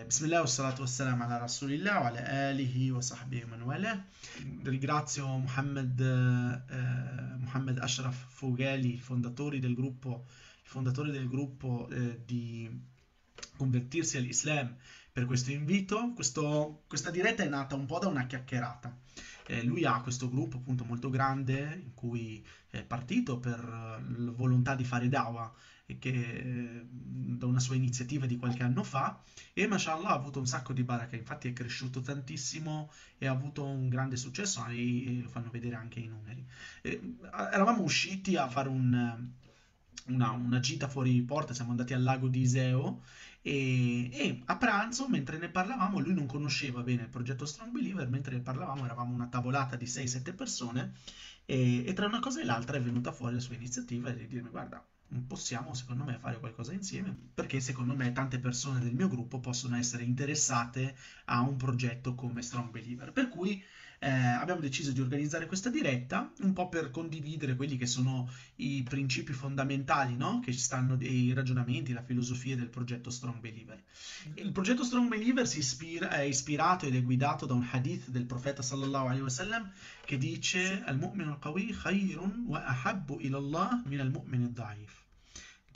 بسم الله والصلاة والسلام على رسول الله وعلى آله وصحبه ومن والاه ringrazio Muhammad, eh, Muhammad Ashraf Fogali, fondatori del gruppo, il fondatore del gruppo eh, di convertirsi all'Islam per questo invito. Questo, questa diretta è nata un po' da una chiacchierata. Eh, lui ha questo gruppo appunto molto grande in cui è partito per la volontà di fare dawa e che da una sua iniziativa di qualche anno fa e mashallah ha avuto un sacco di baraka, infatti è cresciuto tantissimo e ha avuto un grande successo e lo fanno vedere anche i numeri. E, eravamo usciti a fare un, una, una, gita fuori porta, siamo andati al lago di Iseo e, e, a pranzo, mentre ne parlavamo, lui non conosceva bene il progetto Strong Believer, mentre ne parlavamo eravamo una tavolata di 6-7 persone e, e, tra una cosa e l'altra è venuta fuori la sua iniziativa di dirmi guarda, possiamo secondo me fare qualcosa insieme perché secondo me tante persone del mio gruppo possono essere interessate a un progetto come Strong Believer. Per cui eh, abbiamo deciso di organizzare questa diretta un po' per condividere quelli che sono i principi fondamentali no? che ci stanno, i ragionamenti, la filosofia del progetto Strong Believer. Il progetto Strong Believer ispira, è ispirato ed è guidato da un hadith del profeta sallallahu alaihi wasallam che dice al-mu'min al-qawi khayrun wa ahabbu ila Allah min al-mu'min al-da'if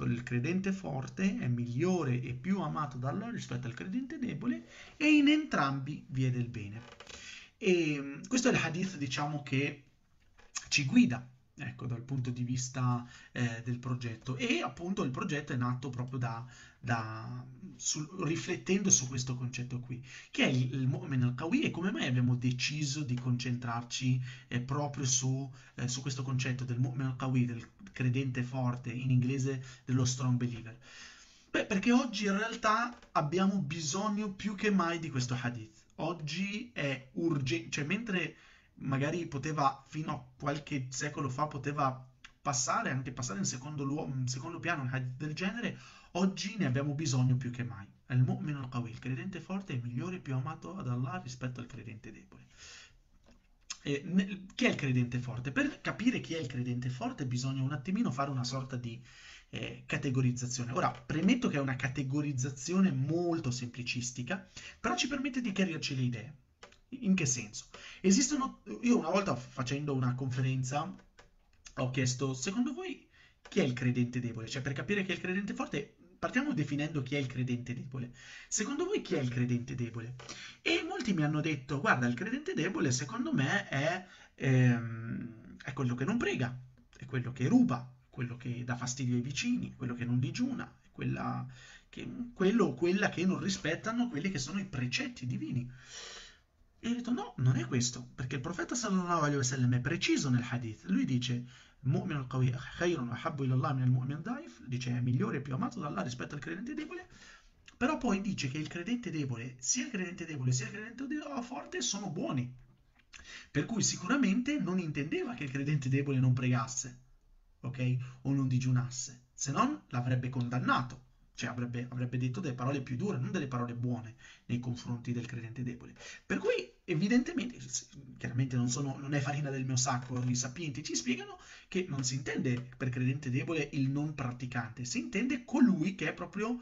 il credente forte è migliore e più amato da Allah rispetto al credente debole e in entrambi vi è del bene. E mm, questo è il hadith, diciamo, che ci guida ecco, dal punto di vista eh, del progetto. E appunto il progetto è nato proprio da, da su, riflettendo su questo concetto qui che è il, il Mu'min al-Qawi e come mai abbiamo deciso di concentrarci eh, proprio su, eh, su, questo concetto del Mu'min al-Qawi del credente forte in inglese dello strong believer. Beh, perché oggi in realtà abbiamo bisogno più che mai di questo hadith. Oggi è urgente, cioè mentre magari poteva fino a qualche secolo fa poteva passare, anche passare in secondo, in secondo piano un hadith del genere, oggi ne abbiamo bisogno più che mai. Il mu'min al-qawi, il credente forte è migliore e più amato ad Allah rispetto al credente debole. E, ne, chi è il credente forte? Per capire chi è il credente forte bisogna un attimino fare una sorta di eh, categorizzazione. Ora, premetto che è una categorizzazione molto semplicistica, però ci permette di chiarirci le idee. In che senso? Esistono, io una volta facendo una conferenza ho chiesto, secondo voi chi è il credente debole? Cioè per capire chi è il credente forte, partiamo definendo chi è il credente debole. Secondo voi chi è il credente debole? E molti mi hanno detto, guarda, il credente debole secondo me è, ehm, è quello che non prega, è quello che ruba, quello che dà fastidio ai vicini, quello che non digiuna, quella che, quello o quella che non rispettano quelli che sono i precetti divini. E ho detto no, non è questo, perché il profeta sallallahu alaihi wasallam è preciso nel hadith. Lui dice dice è migliore e più amato da Allah rispetto al credente debole. Però poi dice che il credente debole, sia il credente debole sia il credente forte sono buoni. Per cui sicuramente non intendeva che il credente debole non pregasse, ok? O non digiunasse, se non l'avrebbe condannato cioè avrebbe, avrebbe, detto delle parole più dure, non delle parole buone nei confronti del credente debole. Per cui, evidentemente, chiaramente non, sono, non, è farina del mio sacco, i sapienti ci spiegano che non si intende per credente debole il non praticante, si intende colui che è proprio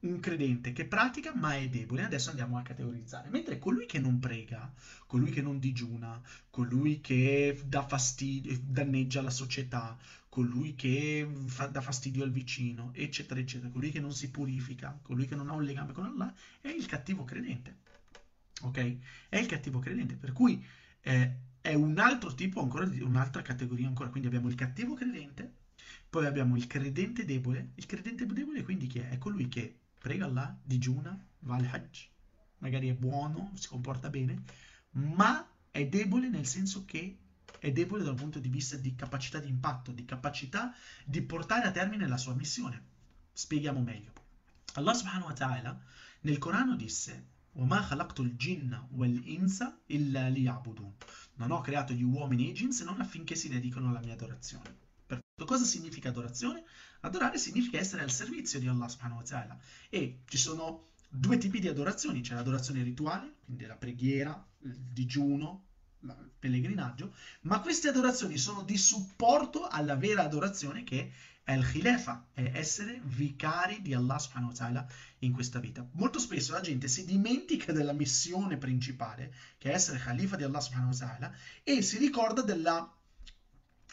un credente che pratica ma è debole. Adesso andiamo a categorizzare. Mentre colui che non prega, colui che non digiuna, colui che dà fastidio, danneggia la società, colui che fa, dà fastidio al vicino, eccetera, eccetera, colui che non si purifica, colui che non ha un legame con Allah, è il cattivo credente. Ok? È il cattivo credente, per cui eh, è un altro tipo ancora, un'altra categoria ancora. Quindi abbiamo il cattivo credente, poi abbiamo il credente debole. Il credente debole quindi chi è? È colui che prega Allah, digiuna, va al Hajj, magari è buono, si comporta bene, ma è debole nel senso che è debole dal punto di vista di capacità di impatto, di capacità di portare a termine la sua missione. Spieghiamo meglio. Allah subhanahu wa ta'ala nel Corano disse وَمَا خَلَقْتُ الْجِنَّ وَالْإِنسَ إِلَّا لِيَعْبُدُونَ Non ho creato gli uomini e i jinn se non affinché si dedicano alla mia adorazione. Cosa significa adorazione? Adorare significa essere al servizio di Allah subhanahu wa ta'ala. E ci sono due tipi di adorazioni, c'è l'adorazione rituale, quindi la preghiera, il digiuno, il pellegrinaggio, ma queste adorazioni sono di supporto alla vera adorazione che il khilafa, è essere vicari di Allah subhanahu wa ta'ala in questa vita. Molto spesso la gente si dimentica della missione principale, che è essere khalifa di Allah subhanahu wa ta'ala, e si ricorda della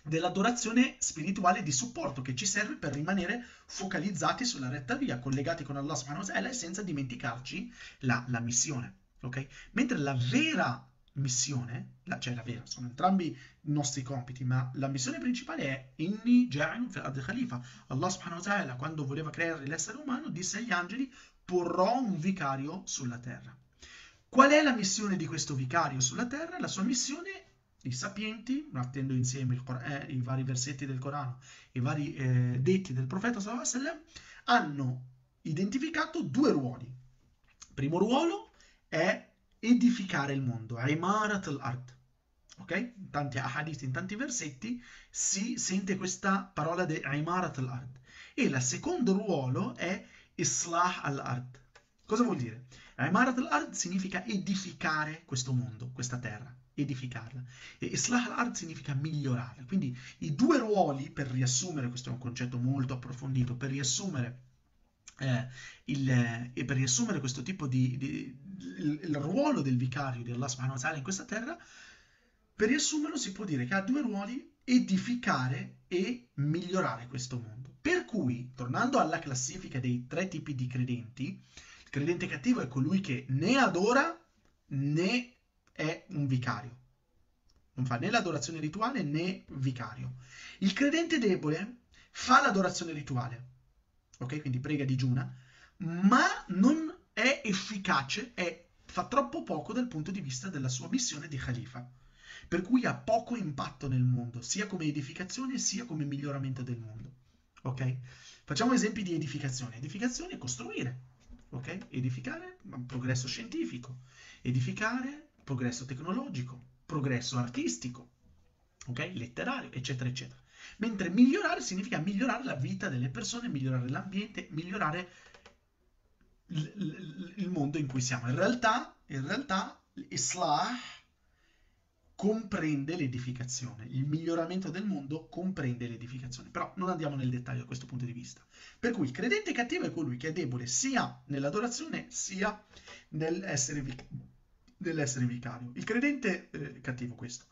dell'adorazione spirituale di supporto che ci serve per rimanere focalizzati sulla retta via, collegati con Allah subhanahu wa ta'ala e senza dimenticarci la, la missione. Okay? Mentre la vera missione, la, cioè la vera, sono entrambi i nostri compiti, ma la missione principale è Inni ja'ilun fil ardi khalifa. Allah subhanahu wa ta'ala quando voleva creare l'essere umano disse agli angeli porrò un vicario sulla terra. Qual è la missione di questo vicario sulla terra? La sua missione i sapienti, mettendo insieme eh, i vari versetti del Corano, i vari eh, detti del profeta sallam, hanno identificato due ruoli. Il primo ruolo è edificare il mondo, Imarat al-Ard. Ok? In tanti hadith, in tanti versetti si sente questa parola di Imarat al-Ard. E il secondo ruolo è Islah al-Ard. Cosa vuol dire? Imarat al-Ard significa edificare questo mondo, questa terra edificarla. E Islah al-Ard significa migliorarla. Quindi i due ruoli, per riassumere, questo è un concetto molto approfondito, per riassumere, eh, il, eh, per riassumere questo tipo di, di il, il, ruolo del vicario di Allah subhanahu wa ta'ala in questa terra, per riassumerlo si può dire che ha due ruoli, edificare e migliorare questo mondo. Per cui, tornando alla classifica dei tre tipi di credenti, il credente cattivo è colui che né adora né è un vicario. Non fa né l'adorazione rituale né vicario. Il credente debole fa l'adorazione rituale, ok? Quindi prega digiuna, ma non è efficace, è, fa troppo poco dal punto di vista della sua missione di Khalifa, per cui ha poco impatto nel mondo, sia come edificazione sia come miglioramento del mondo, ok? Facciamo esempi di edificazione. Edificazione è costruire, ok? Edificare, progresso scientifico. Edificare progresso tecnologico, progresso artistico, ok? Letterario, eccetera, eccetera. Mentre migliorare significa migliorare la vita delle persone, migliorare l'ambiente, migliorare il mondo in cui siamo. In realtà, in realtà l'Islah comprende l'edificazione, il miglioramento del mondo comprende l'edificazione, però non andiamo nel dettaglio da questo punto di vista. Per cui il credente cattivo è colui che è debole sia nell'adorazione sia nell'essere dell'essere vicario. Il credente eh, cattivo questo.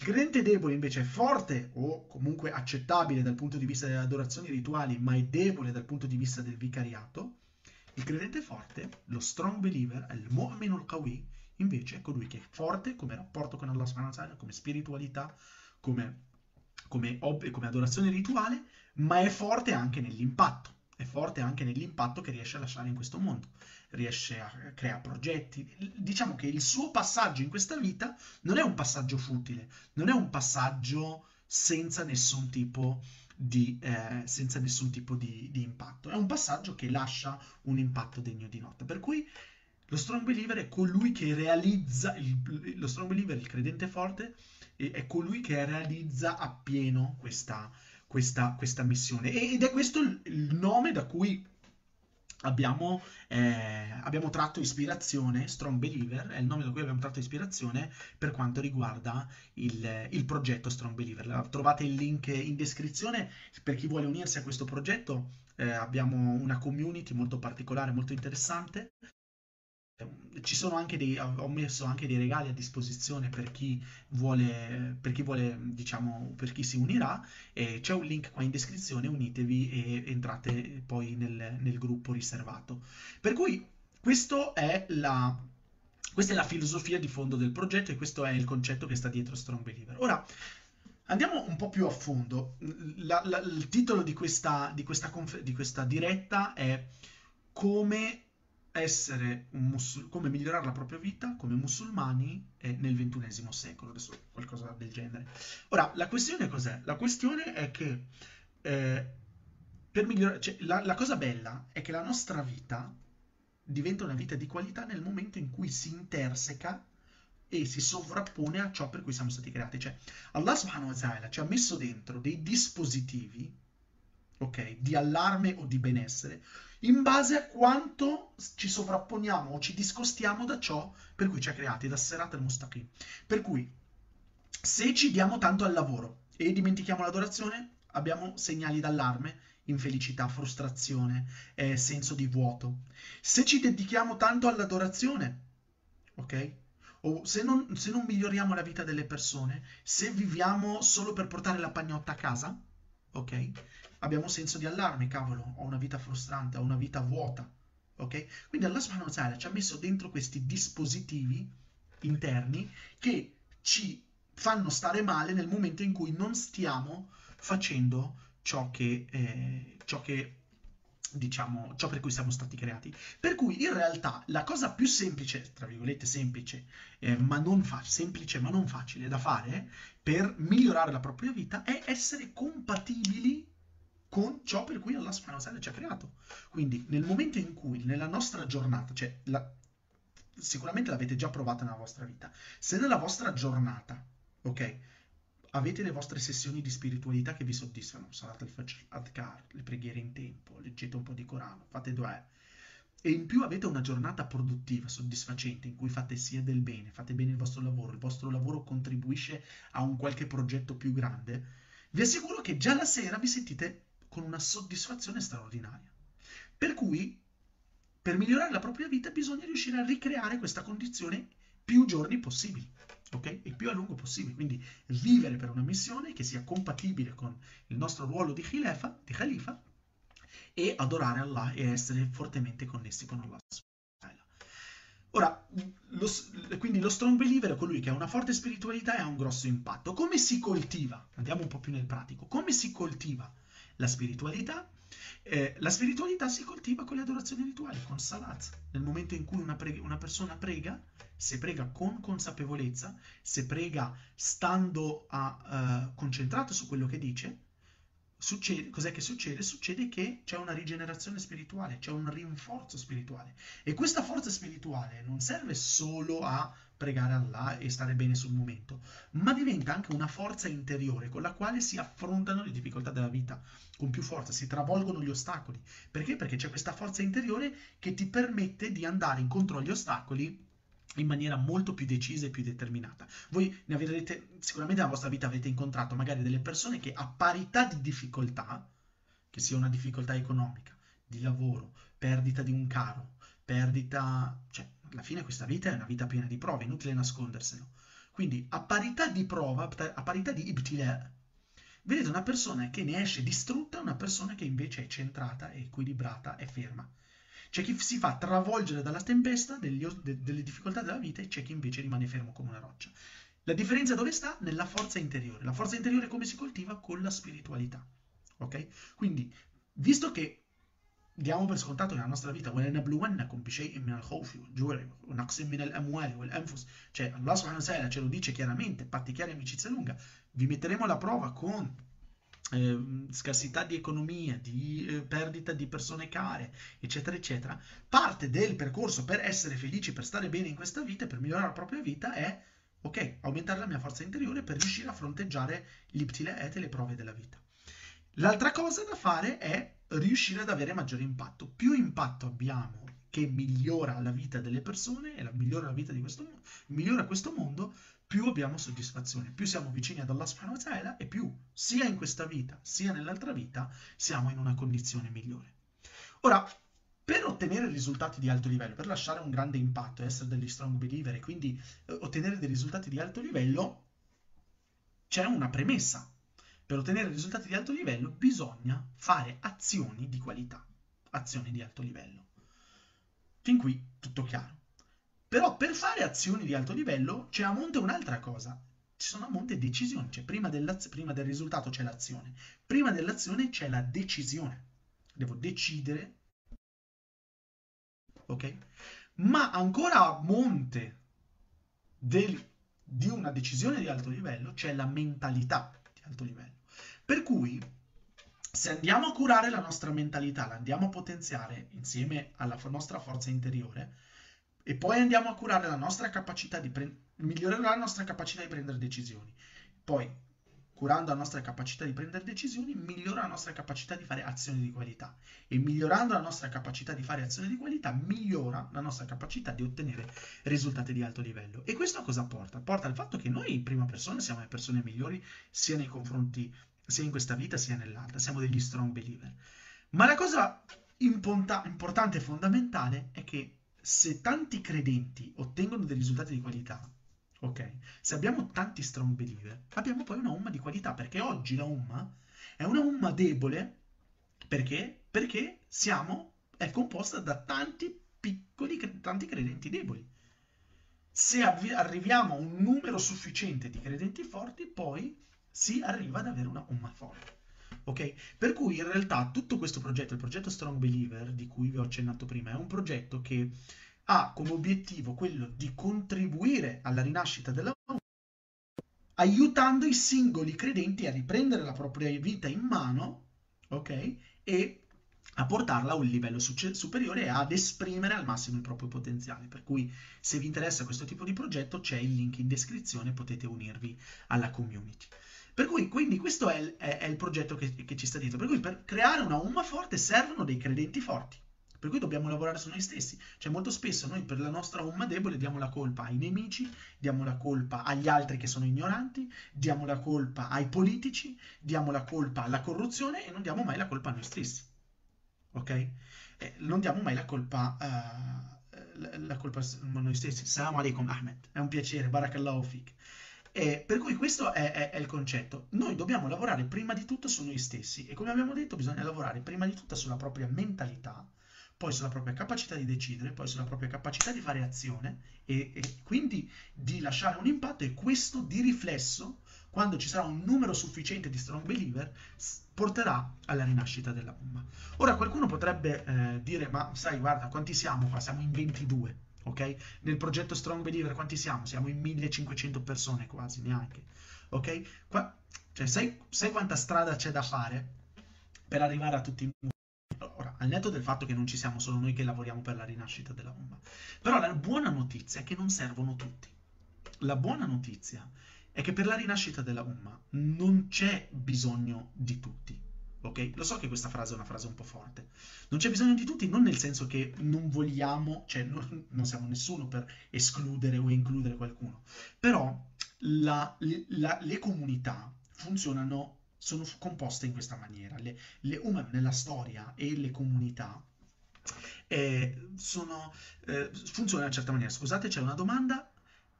Il credente debole invece è forte o comunque accettabile dal punto di vista delle adorazioni rituali, ma è debole dal punto di vista del vicariato. Il credente forte, lo strong believer, il mu'min al-qawi, invece è colui che è forte come rapporto con Allah subhanahu come spiritualità, come, come, come adorazione rituale, ma è forte anche nell'impatto, è forte anche nell'impatto che riesce a lasciare in questo mondo riesce a creare progetti. Diciamo che il suo passaggio in questa vita non è un passaggio futile, non è un passaggio senza nessun tipo di, eh, senza nessun tipo di, di, impatto. È un passaggio che lascia un impatto degno di nota. Per cui lo strong believer è colui che realizza, il, lo strong believer, il credente forte, è colui che realizza appieno questa, questa, questa missione. Ed è questo il nome da cui abbiamo, eh, abbiamo, tratto ispirazione, Strong Believer è il nome da cui abbiamo tratto ispirazione per quanto riguarda il, il, progetto Strong Believer. Trovate il link in descrizione per chi vuole unirsi a questo progetto. Eh, abbiamo una community molto particolare, molto interessante ci sono anche dei, ho messo anche dei regali a disposizione per chi vuole, per chi vuole, diciamo, per chi si unirà. C'è un link qua in descrizione, unitevi e entrate poi nel, nel gruppo riservato. Per cui è la, questa è la filosofia di fondo del progetto e questo è il concetto che sta dietro Strong Believer. Ora, andiamo un po' più a fondo. La, la, il titolo di questa, di, questa di questa diretta è come essere un musul- come migliorare la propria vita come musulmani eh, nel ventunesimo secolo, adesso qualcosa del genere. Ora, la questione cos'è? La questione è che eh, per migliorare, cioè, la, la cosa bella è che la nostra vita diventa una vita di qualità nel momento in cui si interseca e si sovrappone a ciò per cui siamo stati creati. Cioè, Allah subhanahu wa ta'ala ci ha messo dentro dei dispositivi, ok, di allarme o di benessere, in base a quanto ci sovrapponiamo o ci discostiamo da ciò per cui ci ha creati, da Serat al Mustaqim. Per cui Se ci diamo tanto al lavoro e dimentichiamo l'adorazione, abbiamo segnali d'allarme, infelicità, frustrazione, eh, senso di vuoto. Se ci dedichiamo tanto all'adorazione, ok? O se non, se non miglioriamo la vita delle persone, se viviamo solo per portare la pagnotta a casa, ok? Abbiamo senso di allarme, cavolo, ho una vita frustrante, ho una vita vuota, ok? Quindi Allah subhanahu wa ta'ala ci ha messo dentro questi dispositivi interni che ci fanno stare male nel momento in cui non stiamo facendo ciò che, eh, ciò che diciamo, ciò per cui siamo stati creati. Per cui in realtà la cosa più semplice, tra virgolette semplice, eh, ma non facile, semplice ma non facile da fare per migliorare la propria vita è essere compatibili con ciò per cui Allah subhanahu wa ta'ala ci ha creato. Quindi nel momento in cui nella nostra giornata, cioè la, sicuramente l'avete già provata nella vostra vita, se nella vostra giornata, ok, avete le vostre sessioni di spiritualità che vi soddisfano, Salat al-Fajr, Adkar, le preghiere in tempo, leggete un po' di Corano, fate dua, e in più avete una giornata produttiva, soddisfacente, in cui fate sia del bene, fate bene il vostro lavoro, il vostro lavoro contribuisce a un qualche progetto più grande, vi assicuro che già la sera vi sentite con una soddisfazione straordinaria. Per cui, per migliorare la propria vita, bisogna riuscire a ricreare questa condizione più giorni possibili ok? Il più a lungo possibile, quindi vivere per una missione che sia compatibile con il nostro ruolo di Khalifa, di Khalifa e adorare Allah e essere fortemente connessi con Allah. Ora, lo, quindi lo strong believer è colui che ha una forte spiritualità e ha un grosso impatto. Come si coltiva? Andiamo un po' più nel pratico. Come si coltiva la spiritualità? Eh, la spiritualità si coltiva con le adorazioni rituali, con salat. Nel momento in cui una, pre- una persona prega, se prega con consapevolezza, se prega stando a, uh, concentrato su quello che dice, succede, cos'è che succede? Succede che c'è una rigenerazione spirituale, c'è un rinforzo spirituale. E questa forza spirituale non serve solo a pregare Allah e stare bene sul momento, ma diventa anche una forza interiore con la quale si affrontano le difficoltà della vita con più forza, si travolgono gli ostacoli. Perché? Perché c'è questa forza interiore che ti permette di andare incontro agli ostacoli in maniera molto più decisa e più determinata. Voi ne avrete, sicuramente nella vostra vita avete incontrato magari delle persone che a parità di difficoltà, che sia una difficoltà economica, di lavoro, perdita di un caro, perdita, cioè alla fine questa vita è una vita piena di prove, inutile nasconderselo. Quindi a parità di prova, a parità di ibtila, vedete una persona che ne esce distrutta e una persona che invece è centrata, è equilibrata, è ferma. C'è chi si fa travolgere dalla tempesta, degli, de, delle difficoltà della vita e c'è chi invece rimane fermo come una roccia. La differenza dove sta? Nella forza interiore. La forza interiore come si coltiva? Con la spiritualità. Ok? Quindi, visto che diamo per scontato nella nostra vita وَلَنَبْلُوَنَّكُمْ بِشَيْءٍ مِنَ الْخَوْفِ وَالْجُوعِ وَنَقْصٍ مِنَ الْأَمْوَالِ وَالْأَنفُسِ cioè Allah subhanahu wa ta'ala ce lo dice chiaramente patti chiari amicizia lunga vi metteremo alla prova con eh, scarsità di economia, di eh, perdita di persone care, eccetera, eccetera, parte del percorso per essere felici, per stare bene in questa vita per migliorare la propria vita è, ok, aumentare la mia forza interiore per riuscire a fronteggiare l'iptile et e le prove della vita. L'altra cosa da fare è riuscire ad avere maggiore impatto. Più impatto abbiamo che migliora la vita delle persone e la migliora la vita di questo mondo, migliora questo mondo, più abbiamo soddisfazione, più siamo vicini ad Allah subhanahu wa ta'ala e più sia in questa vita sia nell'altra vita siamo in una condizione migliore. Ora, per ottenere risultati di alto livello, per lasciare un grande impatto, essere degli strong believer e quindi eh, ottenere dei risultati di alto livello, c'è una premessa. Per ottenere risultati di alto livello bisogna fare azioni di qualità, azioni di alto livello. Fin qui tutto chiaro. Però per fare azioni di alto livello c'è a monte un'altra cosa. Ci sono a monte decisioni, cioè prima, prima del risultato c'è l'azione, prima dell'azione c'è la decisione. Devo decidere, ok? Ma ancora a monte del, di una decisione di alto livello c'è la mentalità di alto livello. Per cui se andiamo a curare la nostra mentalità, la andiamo a potenziare insieme alla nostra forza interiore, e poi andiamo a curare la nostra capacità di prendere, migliorare la nostra capacità di prendere decisioni. Poi, curando la nostra capacità di prendere decisioni, migliora la nostra capacità di fare azioni di qualità. E migliorando la nostra capacità di fare azioni di qualità, migliora la nostra capacità di ottenere risultati di alto livello. E questo a cosa porta? Porta al fatto che noi in prima persona siamo le persone migliori sia nei confronti, sia in questa vita sia nell'altra. Siamo degli strong believer. Ma la cosa importante e fondamentale è che se tanti credenti ottengono dei risultati di qualità, ok? Se abbiamo tanti strong believer, abbiamo poi una umma di qualità, perché oggi la umma è una umma debole, perché? Perché siamo, è composta da tanti piccoli, tanti credenti deboli. Se avvi- arriviamo a un numero sufficiente di credenti forti, poi si arriva ad avere una umma forte. Ok? Per cui in realtà tutto questo progetto, il progetto Strong Believer, di cui vi ho accennato prima, è un progetto che ha come obiettivo quello di contribuire alla rinascita della aiutando i singoli credenti a riprendere la propria vita in mano, ok? E a portarla a un livello superiore e ad esprimere al massimo il proprio potenziale. Per cui se vi interessa questo tipo di progetto c'è il link in descrizione, potete unirvi alla community. Per cui, quindi, questo è è, è il progetto che, che, ci sta dietro. Per cui, per creare una umma forte servono dei credenti forti. Per cui dobbiamo lavorare su noi stessi. Cioè, molto spesso noi per la nostra umma debole diamo la colpa ai nemici, diamo la colpa agli altri che sono ignoranti, diamo la colpa ai politici, diamo la colpa alla corruzione e non diamo mai la colpa a noi stessi. Ok? Eh, non diamo mai la colpa uh, la colpa a noi stessi. Salam alaikum Ahmed. È un piacere. Barakallahu fik. E per cui questo è, è, è, il concetto. Noi dobbiamo lavorare prima di tutto su noi stessi e come abbiamo detto bisogna lavorare prima di tutto sulla propria mentalità, poi sulla propria capacità di decidere, poi sulla propria capacità di fare azione e, e quindi di lasciare un impatto e questo di riflesso, quando ci sarà un numero sufficiente di strong believer, porterà alla rinascita della bomba. Ora qualcuno potrebbe eh, dire ma sai guarda quanti siamo qua? Siamo in 22 ok? Nel progetto Strong Believer quanti siamo? Siamo in 1500 persone quasi, neanche, ok? Qua, cioè, sai, sai quanta strada c'è da fare per arrivare a tutti i? Ora, al netto del fatto che non ci siamo solo noi che lavoriamo per la rinascita della bomba, però la buona notizia è che non servono tutti. La buona notizia è che per la rinascita della Umma non c'è bisogno di tutti ok? Lo so che questa frase è una frase un po' forte. Non c'è bisogno di tutti, non nel senso che non vogliamo, cioè non, non siamo nessuno per escludere o includere qualcuno, però la, la, le comunità funzionano, sono composte in questa maniera. Le, le umam nella storia e le comunità eh, sono, eh, funzionano in una certa maniera. Scusate, c'è una domanda.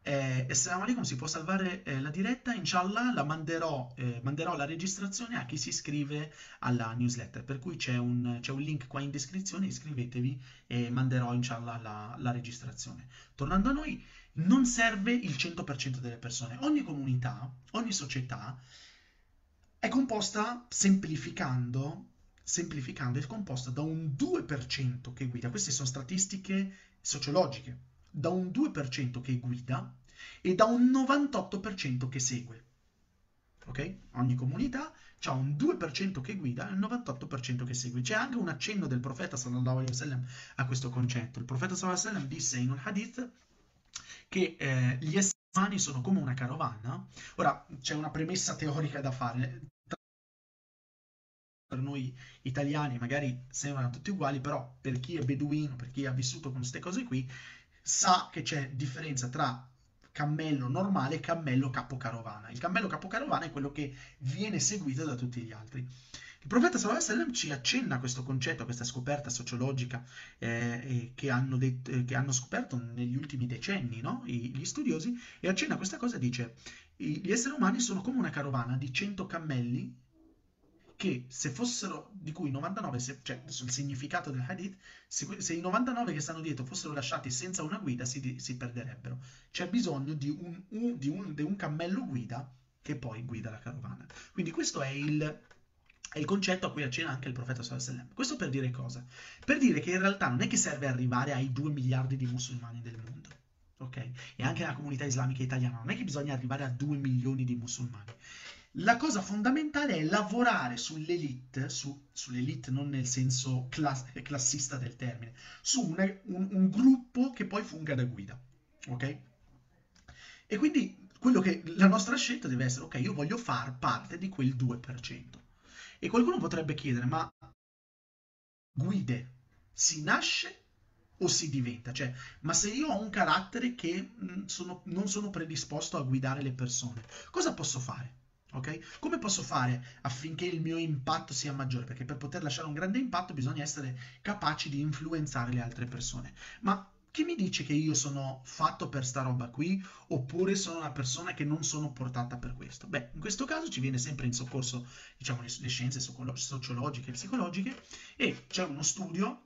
Eh, Assalamu alaikum, si può salvare eh, la diretta? Inshallah la manderò, eh, manderò la registrazione a chi si iscrive alla newsletter, per cui c'è un, c'è un link qua in descrizione, iscrivetevi e manderò inshallah la, la registrazione. Tornando a noi, non serve il 100% delle persone. Ogni comunità, ogni società è composta, semplificando, semplificando, è composta da un 2% che guida. Queste sono statistiche sociologiche da un 2% che guida e da un 98% che segue. Ok? Ogni comunità ha un 2% che guida e un 98% che segue. C'è anche un accenno del profeta sallallahu alaihi wasallam a questo concetto. Il profeta sallallahu alaihi wasallam disse in un hadith che eh, gli esseri umani sono come una carovana. Ora c'è una premessa teorica da fare. Per noi italiani magari sembrano tutti uguali, però per chi è beduino, per chi ha vissuto con queste cose qui, sa che c'è differenza tra cammello normale e cammello capocarovana. Il cammello capocarovana è quello che viene seguito da tutti gli altri. Il profeta sallallahu alaihi wasallam ci accenna a questo concetto, a questa scoperta sociologica eh, che, hanno detto, eh, che, hanno scoperto negli ultimi decenni no? I, gli studiosi, e accenna a questa cosa dice gli esseri umani sono come una carovana di 100 cammelli che se fossero, di cui 99, se, cioè sul significato del hadith, se, se, i 99 che stanno dietro fossero lasciati senza una guida si, si perderebbero. C'è bisogno di un, un, di, un, di un, cammello guida che poi guida la carovana. Quindi questo è il, è il concetto a cui accenna anche il profeta sallallahu Questo per dire cosa? Per dire che in realtà non è che serve arrivare ai 2 miliardi di musulmani del mondo. Ok? E anche la comunità islamica italiana non è che bisogna arrivare a 2 milioni di musulmani la cosa fondamentale è lavorare sull'elite, su, sull'elite non nel senso class, classista del termine, su un, un, un, gruppo che poi funga da guida. Ok? E quindi quello che la nostra scelta deve essere, ok, io voglio far parte di quel 2%. E qualcuno potrebbe chiedere, ma guide si nasce o si diventa? Cioè, ma se io ho un carattere che mh, sono, non sono predisposto a guidare le persone, cosa posso fare? Ok? Come posso fare affinché il mio impatto sia maggiore? Perché per poter lasciare un grande impatto bisogna essere capaci di influenzare le altre persone. Ma chi mi dice che io sono fatto per sta roba qui oppure sono una persona che non sono portata per questo? Beh, in questo caso ci viene sempre in soccorso, diciamo, le, le scienze sociologiche e psicologiche e c'è uno studio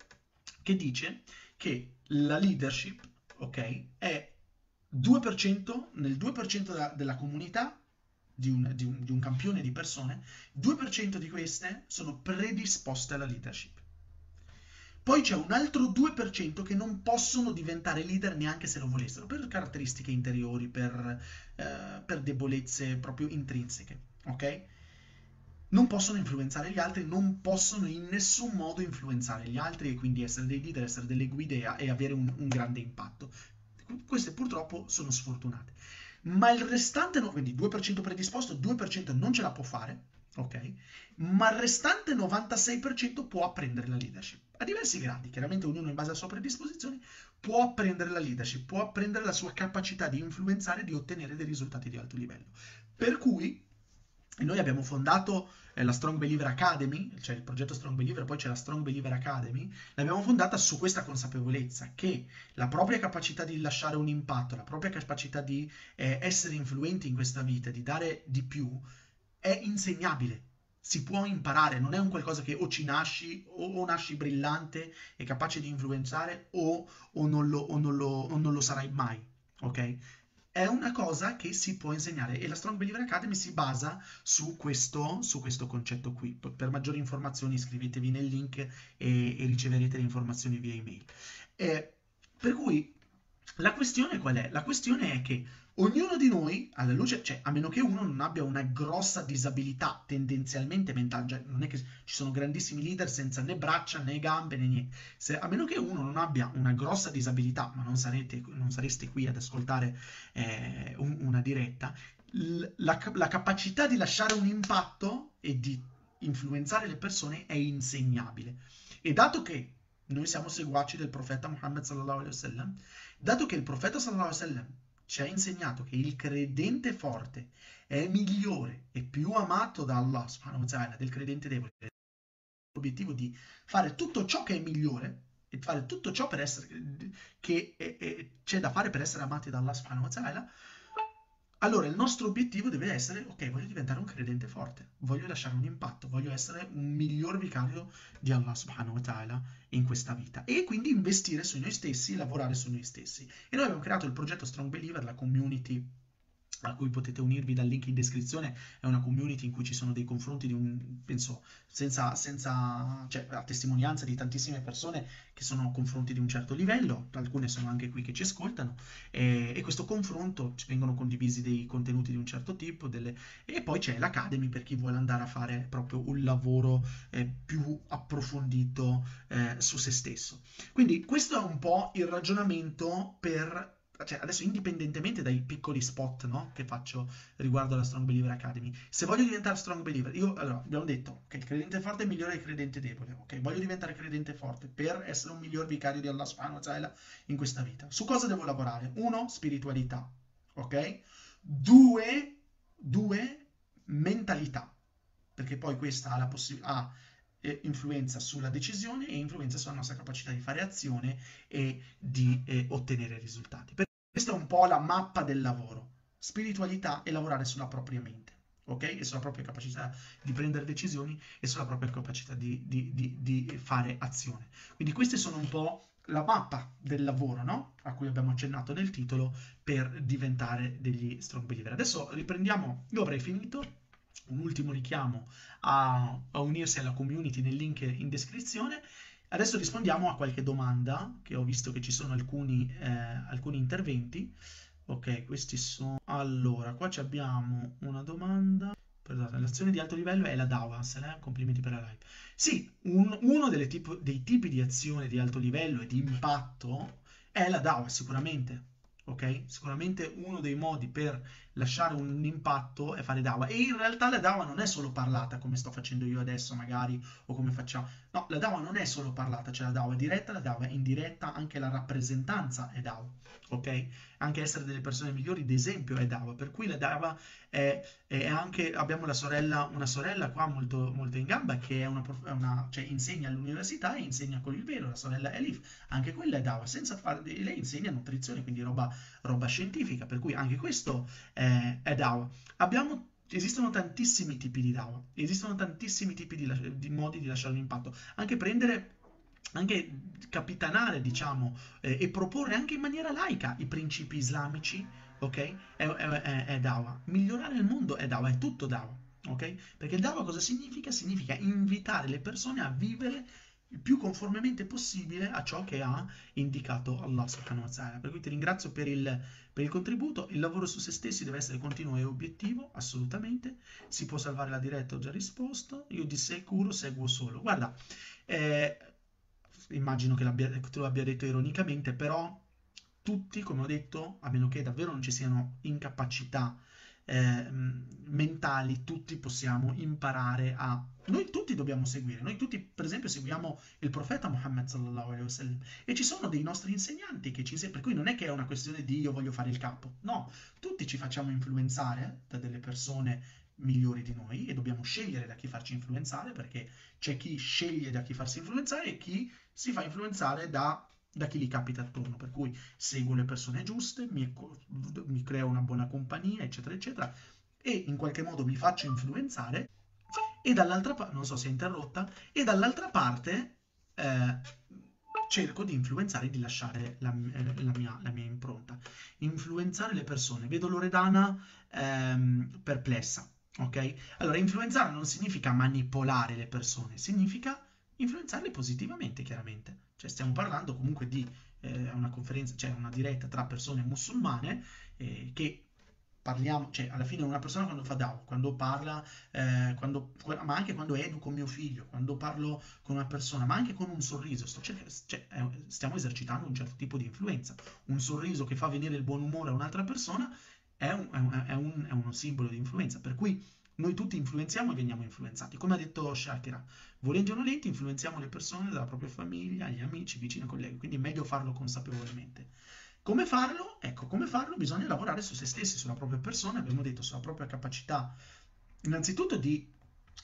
che dice che la leadership, ok, è 2% nel 2% della, della comunità di un, di, un, di un, campione di persone, 2% di queste sono predisposte alla leadership. Poi c'è un altro 2% che non possono diventare leader neanche se lo volessero, per caratteristiche interiori, per, eh, per debolezze proprio intrinseche, ok? Non possono influenzare gli altri, non possono in nessun modo influenzare gli altri e quindi essere dei leader, essere delle guide e avere un, un grande impatto. Queste purtroppo sono sfortunate ma il restante, no, quindi 2% predisposto, 2% non ce la può fare, ok? Ma il restante 96% può apprendere la leadership. A diversi gradi, chiaramente ognuno in base alle sue predisposizioni, può apprendere la leadership, può apprendere la sua capacità di influenzare e di ottenere dei risultati di alto livello. Per cui noi abbiamo fondato eh, la Strong Believer Academy, cioè il progetto Strong Believer, poi c'è la Strong Believer Academy, l'abbiamo fondata su questa consapevolezza che la propria capacità di lasciare un impatto, la propria capacità di eh, essere influenti in questa vita, di dare di più, è insegnabile. Si può imparare, non è un qualcosa che o ci nasci o, o nasci brillante e capace di influenzare o, o, non, lo, o, non, lo, o non lo sarai mai, ok? È una cosa che si può insegnare e la Strong Believer Academy si basa su questo, su questo concetto qui. Per maggiori informazioni iscrivetevi nel link e, e riceverete le informazioni via email. Eh, per cui la questione qual è? La questione è che ognuno di noi, alla luce, cioè a meno che uno non abbia una grossa disabilità tendenzialmente mentale, cioè non è che ci sono grandissimi leader senza né braccia né gambe né niente, Se, a meno che uno non abbia una grossa disabilità, ma non, sarete, non sareste qui ad ascoltare eh, un, una diretta, la, la capacità di lasciare un impatto e di influenzare le persone è insegnabile. E dato che noi siamo seguaci del profeta Muhammad sallallahu alaihi wasallam, dato che il profeta sallallahu alaihi wasallam ci ha insegnato che il credente forte è migliore e più amato da Allah subhanahu wa del credente debole, l'obiettivo di fare tutto ciò che è migliore e fare tutto ciò essere, che è, è, c'è da fare per essere amati da Allah subhanahu wa allora il nostro obiettivo deve essere, ok, voglio diventare un credente forte, voglio lasciare un impatto, voglio essere un miglior vicario di Allah subhanahu wa ta'ala in questa vita e quindi investire su noi stessi, lavorare su noi stessi. E noi abbiamo creato il progetto Strong Believer, la community a cui potete unirvi dal link in descrizione, è una community in cui ci sono dei confronti di un, penso, senza, senza cioè, a testimonianza di tantissime persone che sono confronti di un certo livello, alcune sono anche qui che ci ascoltano, e, e questo confronto ci vengono condivisi dei contenuti di un certo tipo, delle, e poi c'è l'Academy per chi vuole andare a fare proprio un lavoro eh, più approfondito eh, su se stesso. Quindi questo è un po' il ragionamento per cioè adesso indipendentemente dai piccoli spot no, che faccio riguardo alla Strong Believer Academy, se voglio diventare Strong Believer, io allora abbiamo detto che il credente forte è migliore del credente debole, ok? Voglio diventare credente forte per essere un miglior vicario di Allah subhanahu wa ta'ala in questa vita. Su cosa devo lavorare? Uno, spiritualità, ok? Due, due mentalità, perché poi questa ha la possibilità eh, influenza sulla decisione e influenza sulla nostra capacità di fare azione e di eh, ottenere risultati. Questa è un po' la mappa del lavoro, spiritualità e lavorare sulla propria mente, ok? E sulla propria capacità di prendere decisioni e sulla propria capacità di, di, di, di fare azione. Quindi queste sono un po' la mappa del lavoro, no? A cui abbiamo accennato nel titolo per diventare degli strong believer. Adesso riprendiamo, io avrei finito, un ultimo richiamo a, a unirsi alla community nel link in descrizione Adesso rispondiamo a qualche domanda, che ho visto che ci sono alcuni, eh, alcuni interventi. Ok, questi sono... Allora, qua abbiamo una domanda. Perdonate, l'azione di alto livello è la DAWAS, eh? complimenti per la live. Sì, un, uno tipo, dei tipi di azione di alto livello e di impatto è la DAWAS, sicuramente. Ok? Sicuramente uno dei modi per lasciare un impatto è fare dawa. E in realtà la dawa non è solo parlata, come sto facendo io adesso magari, o come facciamo. No, la dawa non è solo parlata, c'è la dawa diretta, la dawa indiretta, anche la rappresentanza è dawa, ok? Anche essere delle persone migliori d'esempio è dawa, per cui la dawa è, è anche, abbiamo la sorella, una sorella qua molto, molto in gamba che è una, è una, cioè insegna all'università e insegna con il velo, la sorella Elif, anche quella è dawa, senza fare, lei insegna nutrizione, quindi roba, roba scientifica, per cui anche questo è, è dawa. Abbiamo Esistono tantissimi tipi di dawa, esistono tantissimi tipi di, di modi di lasciare un impatto. Anche prendere anche capitanare, diciamo, eh, e proporre anche in maniera laica i principi islamici, ok? È, è, è, dawa. Migliorare il mondo è dawa, è tutto dawa, ok? Perché dawa cosa significa? Significa invitare le persone a vivere il più conformemente possibile a ciò che ha indicato Allah subhanahu wa ta'ala. Per cui ti ringrazio per il, per il, contributo. Il lavoro su se stessi deve essere continuo e obiettivo, assolutamente. Si può salvare la diretta, ho già risposto. Io di sicuro seguo solo. Guarda, eh, immagino che, te lo abbia detto ironicamente, però tutti, come ho detto, a meno che davvero non ci siano incapacità eh, mentali, tutti possiamo imparare a... Noi tutti dobbiamo seguire, noi tutti per esempio seguiamo il profeta Muhammad sallallahu alaihi wasallam. E ci sono dei nostri insegnanti che ci insegnano, per cui non è che è una questione di io voglio fare il capo, no, tutti ci facciamo influenzare da delle persone migliori di noi e dobbiamo scegliere da chi farci influenzare perché c'è chi sceglie da chi farsi influenzare e chi si fa influenzare da da chi gli capita attorno, per cui seguo le persone giuste, mi, mi creo una buona compagnia, eccetera, eccetera, e in qualche modo mi faccio influenzare, e dall'altra parte, non so se è interrotta, e dall'altra parte eh, cerco di influenzare, di lasciare la, eh, la, mia, la, mia, impronta. Influenzare le persone. Vedo Loredana ehm, perplessa, ok? Allora, influenzare non significa manipolare le persone, significa influenzarle positivamente, chiaramente. Cioè stiamo parlando comunque di eh, una conferenza, cioè una diretta tra persone musulmane eh, che parliamo, cioè alla fine una persona quando fa DAO, quando parla, eh, quando, ma anche quando educo mio figlio, quando parlo con una persona, ma anche con un sorriso, sto, cioè, stiamo esercitando un certo tipo di influenza. Un sorriso che fa venire il buon umore a un'altra persona è, un, è, un, è, un, è uno simbolo di influenza, per cui noi tutti influenziamo e veniamo influenzati. Come ha detto Shakira, volenti o nolenti influenziamo le persone dalla propria famiglia, gli amici, vicini, colleghi, quindi è meglio farlo consapevolmente. Come farlo? Ecco, come farlo? Bisogna lavorare su se stessi, sulla propria persona, abbiamo detto, sulla propria capacità, innanzitutto di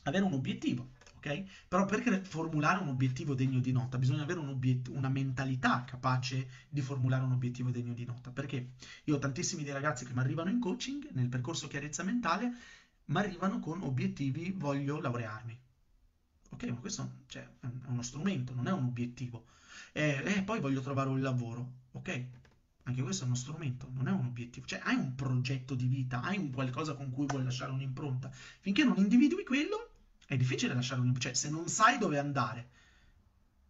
avere un obiettivo, ok? Però per formulare un obiettivo degno di nota bisogna avere un una mentalità capace di formulare un obiettivo degno di nota. Perché io ho tantissimi dei ragazzi che mi arrivano in coaching, nel percorso chiarezza mentale, ma arrivano con obiettivi voglio laurearmi. Ok, ma questo cioè, è uno strumento, non è un obiettivo. E eh, poi voglio trovare un lavoro. Ok, anche questo è uno strumento, non è un obiettivo. Cioè, hai un progetto di vita, hai un qualcosa con cui vuoi lasciare un'impronta. Finché non individui quello, è difficile lasciare un'impronta. Cioè, se non sai dove andare,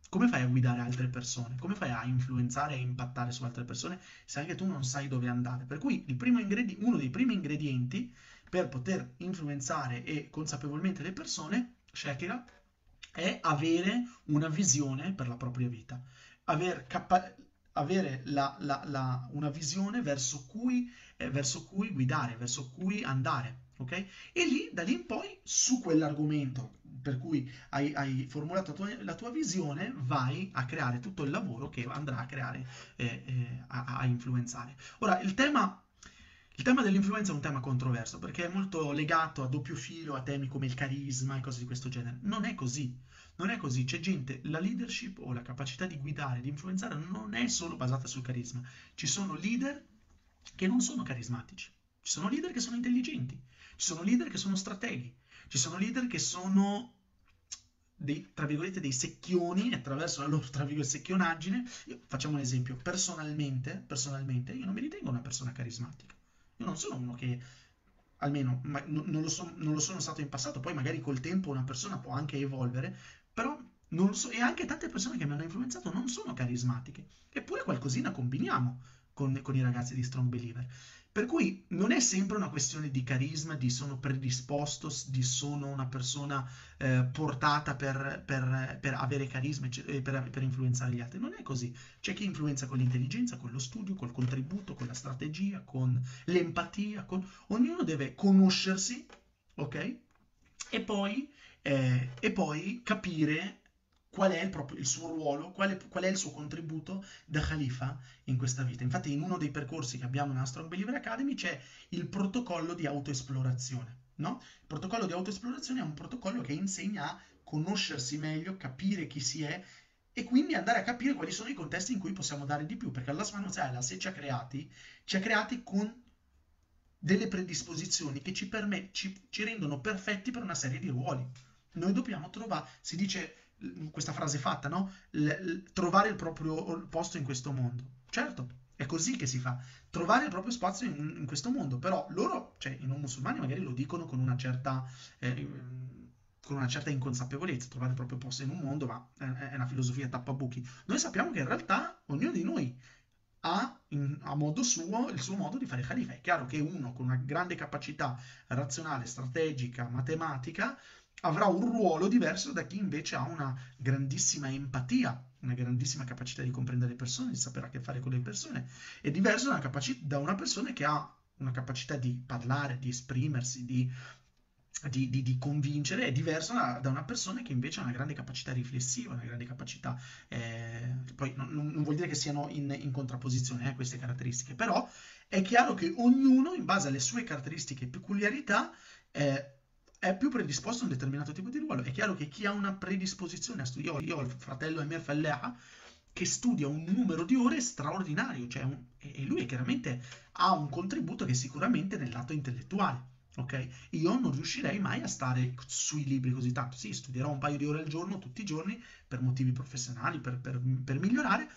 come fai a guidare altre persone? Come fai a influenzare e impattare su altre persone se anche tu non sai dove andare? Per cui ingredi- uno dei primi ingredienti per poter influenzare e consapevolmente le persone, Shakira, è avere una visione per la propria vita, Aver capa- avere la, la, la, una visione verso cui, eh, verso cui guidare, verso cui andare. ok? E lì, da lì in poi, su quell'argomento per cui hai, hai formulato la tua, la tua, visione, vai a creare tutto il lavoro che andrà a creare, eh, eh, a, a influenzare. Ora, il tema il tema dell'influenza è un tema controverso perché è molto legato a doppio filo a temi come il carisma e cose di questo genere. Non è così. Non è così. C'è gente, la leadership o la capacità di guidare, di influenzare non è solo basata sul carisma. Ci sono leader che non sono carismatici. Ci sono leader che sono intelligenti. Ci sono leader che sono strateghi. Ci sono leader che sono dei, tra virgolette, dei secchioni attraverso la loro, tra virgolette, secchionaggine. Io, facciamo un esempio. Personalmente, personalmente, io non mi ritengo una persona carismatica io non sono uno che, almeno ma, non, lo so, non, lo sono stato in passato, poi magari col tempo una persona può anche evolvere, però non lo so, e anche tante persone che mi hanno influenzato non sono carismatiche, eppure qualcosina combiniamo con, con i ragazzi di Strong Believer. Per cui non è sempre una questione di carisma, di sono predisposto, di sono una persona eh, portata per, per, per, avere carisma e per, per, influenzare gli altri. Non è così. C'è chi influenza con l'intelligenza, con lo studio, col contributo, con la strategia, con l'empatia. Con... Ognuno deve conoscersi, ok? E poi, eh, e poi capire qual è il, proprio, il suo ruolo, qual è, qual è, il suo contributo da Khalifa in questa vita. Infatti in uno dei percorsi che abbiamo nella Strong Believer Academy c'è il protocollo di autoesplorazione. No? Il protocollo di autoesplorazione è un protocollo che insegna a conoscersi meglio, capire chi si è e quindi andare a capire quali sono i contesti in cui possiamo dare di più, perché Allah subhanahu se ci ha creati, ci ha creati con delle predisposizioni che ci, permet- ci, ci rendono perfetti per una serie di ruoli. Noi dobbiamo trovare, si dice questa frase fatta, no? L- trovare il proprio posto in questo mondo. Certo, è così che si fa, trovare il proprio spazio in, in questo mondo, però loro, cioè i non musulmani magari lo dicono con una certa... Eh, con una certa inconsapevolezza, trovare il proprio posto in un mondo, ma è una filosofia tappabuchi. Noi sappiamo che in realtà ognuno di noi ha in, a modo suo il suo modo di fare khalifa. È chiaro che uno con una grande capacità razionale, strategica, matematica, avrà un ruolo diverso da chi invece ha una grandissima empatia, una grandissima capacità di comprendere le persone, di sapere a che fare con le persone, è diverso da una, capaci- da una persona che ha una capacità di parlare, di esprimersi, di, di, di, di convincere, è diverso da, da, una persona che invece ha una grande capacità riflessiva, una grande capacità... Eh, poi non, non, vuol dire che siano in, in contrapposizione eh, queste caratteristiche, però è chiaro che ognuno, in base alle sue caratteristiche e peculiarità, eh, è più predisposto a un determinato tipo di ruolo. È chiaro che chi ha una predisposizione a studiare, io ho il fratello Felleha, che studia un numero di ore straordinario, cioè un, e lui chiaramente ha un contributo che sicuramente nel lato intellettuale. Ok? Io non riuscirei mai a stare sui libri così tanto. Sì, studierò un paio di ore al giorno, tutti i giorni, per motivi professionali, per, per, per migliorare,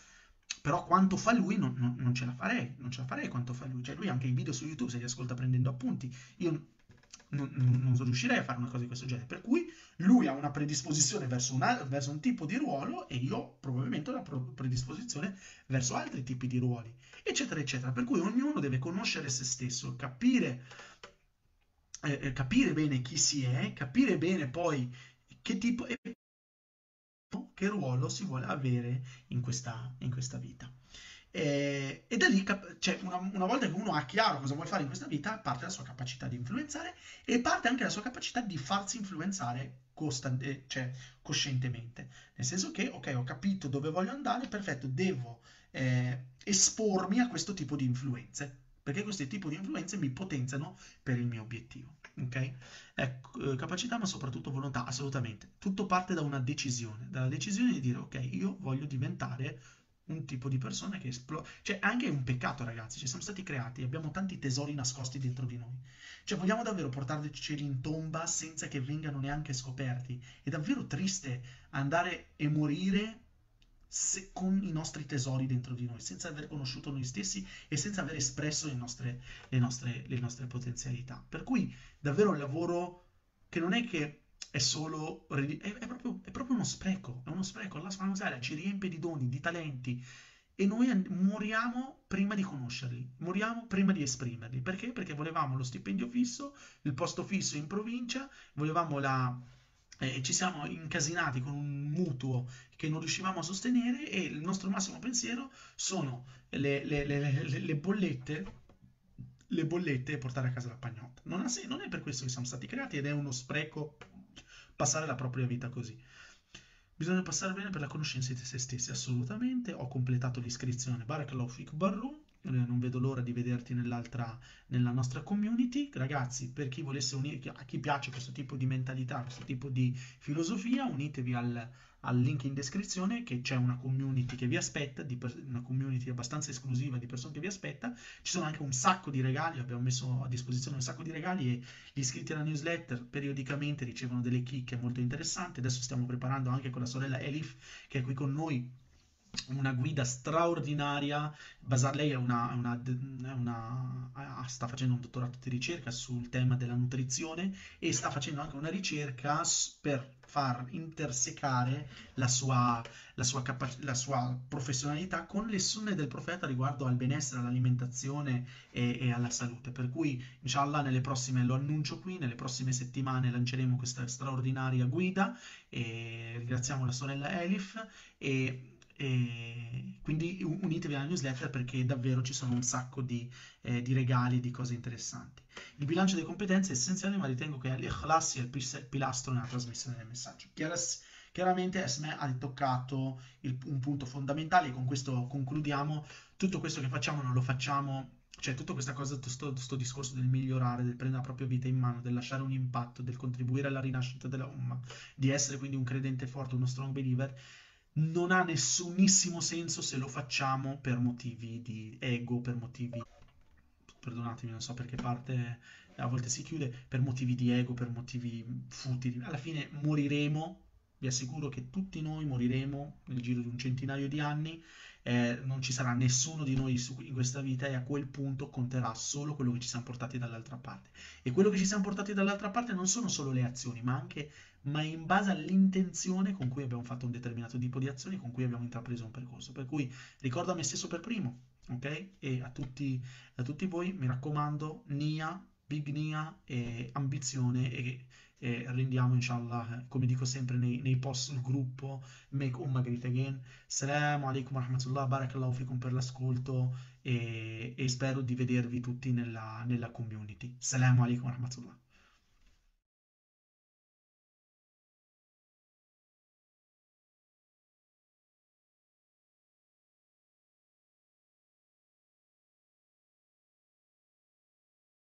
però quanto fa lui non, non, non, ce la farei, non ce la farei quanto fa lui. Cioè lui anche i video su YouTube se li ascolta prendendo appunti. Io non, non, riuscirei a fare una cosa di questo genere. Per cui lui ha una predisposizione verso, una, verso un tipo di ruolo e io probabilmente ho una predisposizione verso altri tipi di ruoli, eccetera, eccetera. Per cui ognuno deve conoscere se stesso, capire, eh, eh capire bene chi si è, capire bene poi che tipo che ruolo si vuole avere in questa, in questa vita. E, e da lì, cioè, una, una, volta che uno ha chiaro cosa vuole fare in questa vita, parte la sua capacità di influenzare e parte anche la sua capacità di farsi influenzare costan- eh, cioè, coscientemente. Nel senso che, ok, ho capito dove voglio andare, perfetto, devo eh, espormi a questo tipo di influenze, perché questi tipi di influenze mi potenziano per il mio obiettivo. Ok? Ecco, eh, capacità, ma soprattutto volontà, assolutamente. Tutto parte da una decisione, dalla decisione di dire, ok, io voglio diventare un tipo di persona che esplode. Cioè, anche un peccato, ragazzi. Ci siamo stati creati, abbiamo tanti tesori nascosti dentro di noi. Cioè, vogliamo davvero portarceli in tomba senza che vengano neanche scoperti. È davvero triste andare e morire se, con i nostri tesori dentro di noi, senza aver conosciuto noi stessi e senza aver espresso le nostre, le nostre, le nostre potenzialità. Per cui, davvero un lavoro che non è che è solo è, è, proprio, è, proprio, uno spreco, è uno spreco. Allah subhanahu ci riempie di doni, di talenti e noi moriamo prima di conoscerli, moriamo prima di esprimerli. Perché? Perché volevamo lo stipendio fisso, il posto fisso in provincia, volevamo la eh, ci siamo incasinati con un mutuo che non riuscivamo a sostenere e il nostro massimo pensiero sono le, le, le, le bollette le bollette e portare a casa la pagnotta. Non, ha, non è per questo che siamo stati creati ed è uno spreco passare la propria vita così. Bisogna passare bene per la conoscenza di se stessi, assolutamente. Ho completato l'iscrizione Barakallahu Fik Barroom. Eh, non vedo l'ora di vederti nella nostra community. Ragazzi, per chi volesse unire, a chi piace questo tipo di mentalità, questo tipo di filosofia, unitevi al, al link in descrizione che c'è una community che vi aspetta, una community abbastanza esclusiva di persone che vi aspetta. Ci sono anche un sacco di regali, abbiamo messo a disposizione un sacco di regali e gli iscritti alla newsletter periodicamente ricevono delle chicche molto interessanti. Adesso stiamo preparando anche con la sorella Elif che è qui con noi una guida straordinaria. Basa- lei è una, una- una- ah, sta facendo un dottorato di ricerca sul tema della nutrizione e sta facendo anche una ricerca per far intersecare la sua, la sua, capac- la sua professionalità con le sunne del profeta riguardo al benessere, all'alimentazione e, e alla salute. Per cui, inshallah, nelle prossime, lo annuncio qui, nelle prossime settimane lanceremo questa straordinaria guida e ringraziamo la sorella Elif e e quindi unitevi alla newsletter perché davvero ci sono un sacco di, eh, di regali, di cose interessanti. Il bilancio delle competenze è essenziale, ma ritengo che l'ikhlas sia il pilastro nella trasmissione del messaggio. chiaramente Esme ha toccato il, un punto fondamentale e con questo concludiamo. Tutto questo che facciamo non lo facciamo cioè tutta questa cosa, questo discorso del migliorare, del prendere la propria vita in mano, del lasciare un impatto, del contribuire alla rinascita della Umma, di essere quindi un credente forte, uno strong believer, non ha nessunissimo senso se lo facciamo per motivi di ego, per motivi, perdonatemi, non so perché parte a volte si chiude, per motivi di ego, per motivi futili. Alla fine moriremo, vi assicuro che tutti noi moriremo nel giro di un centinaio di anni, eh, non ci sarà nessuno di noi in questa vita e a quel punto conterà solo quello che ci siamo portati dall'altra parte. E quello che ci siamo portati dall'altra parte non sono solo le azioni, ma anche ma in base all'intenzione con cui abbiamo fatto un determinato tipo di azioni, con cui abbiamo intrapreso un percorso. Per cui ricordo a me stesso per primo, ok? E a tutti, a tutti voi mi raccomando, Nia, Big Nia e ambizione e, e rendiamo inshallah, come dico sempre nei, nei post sul gruppo, Make Umma Great Again. Assalamu alaikum wa rahmatullah, barakallahu fikum per l'ascolto e, e spero di vedervi tutti nella, nella community. Assalamu alaikum wa rahmatullah.